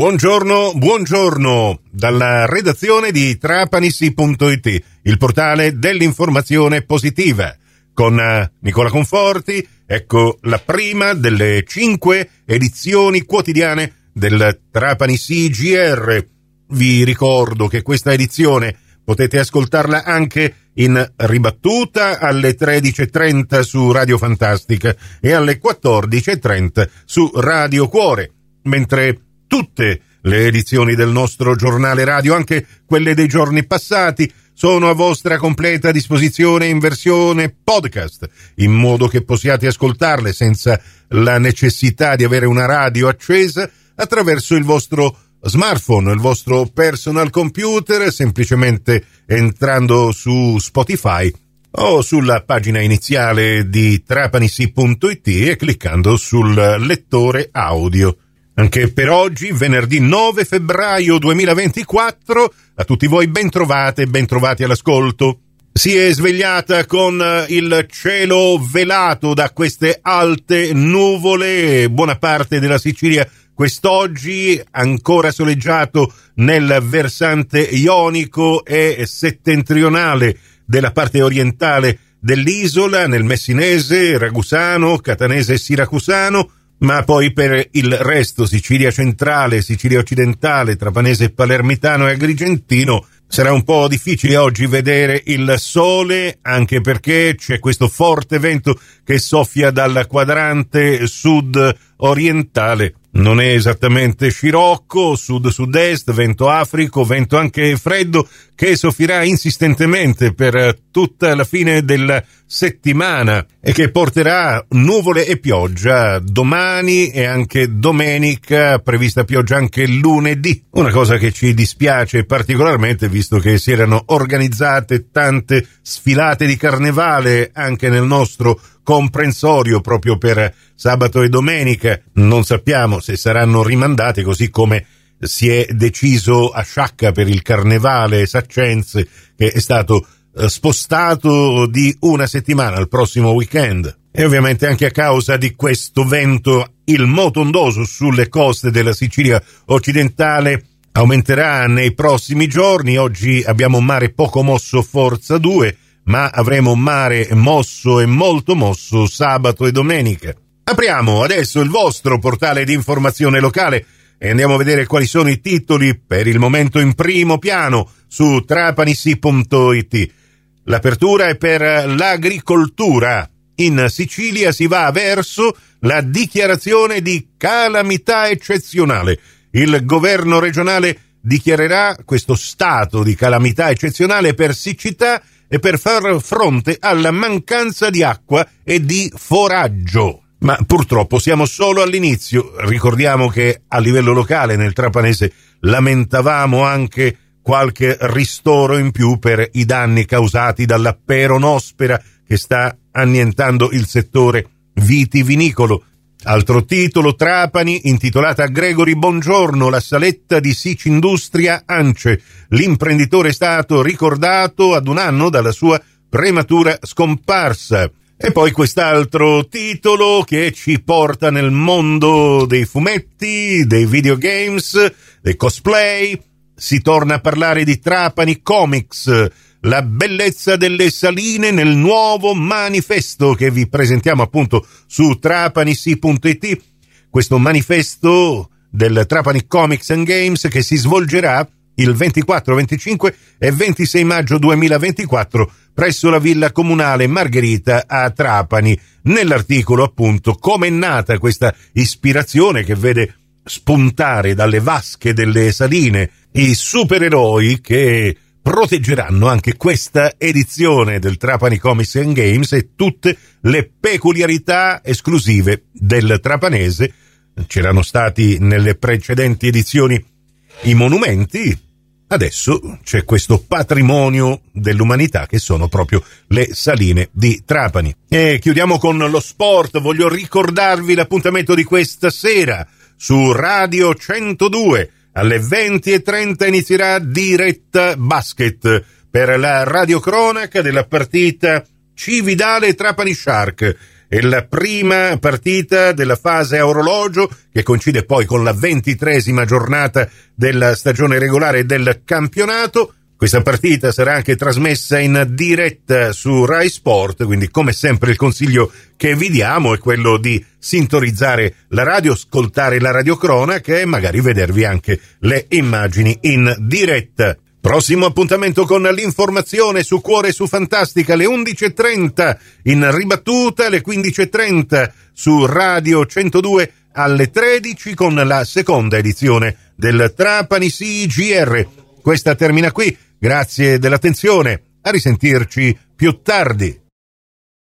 Buongiorno, buongiorno dalla redazione di trapanisi.it, il portale dell'informazione positiva. Con eh, Nicola Conforti, ecco la prima delle cinque edizioni quotidiane del Trapani CGR. Vi ricordo che questa edizione potete ascoltarla anche in ribattuta alle 13.30 su Radio Fantastica e alle 14.30 su Radio Cuore, mentre tutte le edizioni del nostro giornale radio, anche quelle dei giorni passati, sono a vostra completa disposizione in versione podcast, in modo che possiate ascoltarle senza la necessità di avere una radio accesa attraverso il vostro smartphone, il vostro personal computer, semplicemente entrando su Spotify o sulla pagina iniziale di trapanisi.it e cliccando sul lettore audio. Anche per oggi, venerdì 9 febbraio 2024, a tutti voi bentrovate e bentrovati all'ascolto. Si è svegliata con eh, il cielo velato da queste alte nuvole, buona parte della Sicilia quest'oggi ancora soleggiato nel versante ionico e settentrionale della parte orientale dell'isola, nel messinese, ragusano, catanese e siracusano, ma poi per il resto, Sicilia centrale, Sicilia occidentale, trapanese, palermitano e agrigentino, sarà un po' difficile oggi vedere il sole, anche perché c'è questo forte vento che soffia dal quadrante sud-orientale. Non è esattamente scirocco, sud-sud-est, vento africo, vento anche freddo, che soffierà insistentemente per tutta la fine della settimana e che porterà nuvole e pioggia domani e anche domenica, prevista pioggia anche lunedì. Una cosa che ci dispiace particolarmente visto che si erano organizzate tante sfilate di carnevale anche nel nostro comprensorio proprio per sabato e domenica. Non sappiamo se saranno rimandate così come si è deciso a Sciacca per il carnevale saccense che è stato eh, spostato di una settimana al prossimo weekend. E ovviamente anche a causa di questo vento il motondoso sulle coste della Sicilia occidentale aumenterà nei prossimi giorni. Oggi abbiamo un mare poco mosso forza 2, ma avremo mare mosso e molto mosso sabato e domenica. Apriamo adesso il vostro portale di informazione locale e andiamo a vedere quali sono i titoli per il momento in primo piano su trapanisi.it. L'apertura è per l'agricoltura. In Sicilia si va verso la dichiarazione di calamità eccezionale. Il governo regionale dichiarerà questo stato di calamità eccezionale per siccità e per far fronte alla mancanza di acqua e di foraggio. Ma purtroppo siamo solo all'inizio. Ricordiamo che a livello locale nel Trapanese lamentavamo anche qualche ristoro in più per i danni causati dalla peronospera che sta annientando il settore vitivinicolo. Altro titolo, Trapani, intitolata a Gregory Bongiorno, la saletta di Sicindustria Ance. L'imprenditore è stato ricordato ad un anno dalla sua prematura scomparsa. E poi quest'altro titolo che ci porta nel mondo dei fumetti, dei videogames, dei cosplay. Si torna a parlare di Trapani Comics, la bellezza delle saline nel nuovo manifesto che vi presentiamo appunto su trapanisi.it. Questo manifesto del Trapani Comics and Games che si svolgerà il 24, 25 e 26 maggio 2024 presso la Villa Comunale Margherita a Trapani. Nell'articolo appunto come è nata questa ispirazione che vede spuntare dalle vasche delle saline i supereroi che proteggeranno anche questa edizione del Trapani Comics and Games e tutte le peculiarità esclusive del trapanese. C'erano stati nelle precedenti edizioni i monumenti, Adesso c'è questo patrimonio dell'umanità che sono proprio le saline di Trapani. E chiudiamo con lo sport. Voglio ricordarvi l'appuntamento di questa sera su Radio 102. Alle 20.30 inizierà diretta basket per la radiocronaca della partita Cividale Trapani Shark. è la prima partita della fase a orologio che coincide poi con la ventitresima giornata della stagione regolare del campionato. Questa partita sarà anche trasmessa in diretta su Rai Sport, quindi come sempre il consiglio che vi diamo è quello di sintonizzare la radio, ascoltare la radiocronaca e magari vedervi anche le immagini in diretta. Prossimo appuntamento con l'informazione su Cuore su Fantastica alle 11.30, in ribattuta alle 15.30 su Radio 102 alle 13 con la seconda edizione del Trapani CGR. Questa termina qui, grazie dell'attenzione, a risentirci più tardi.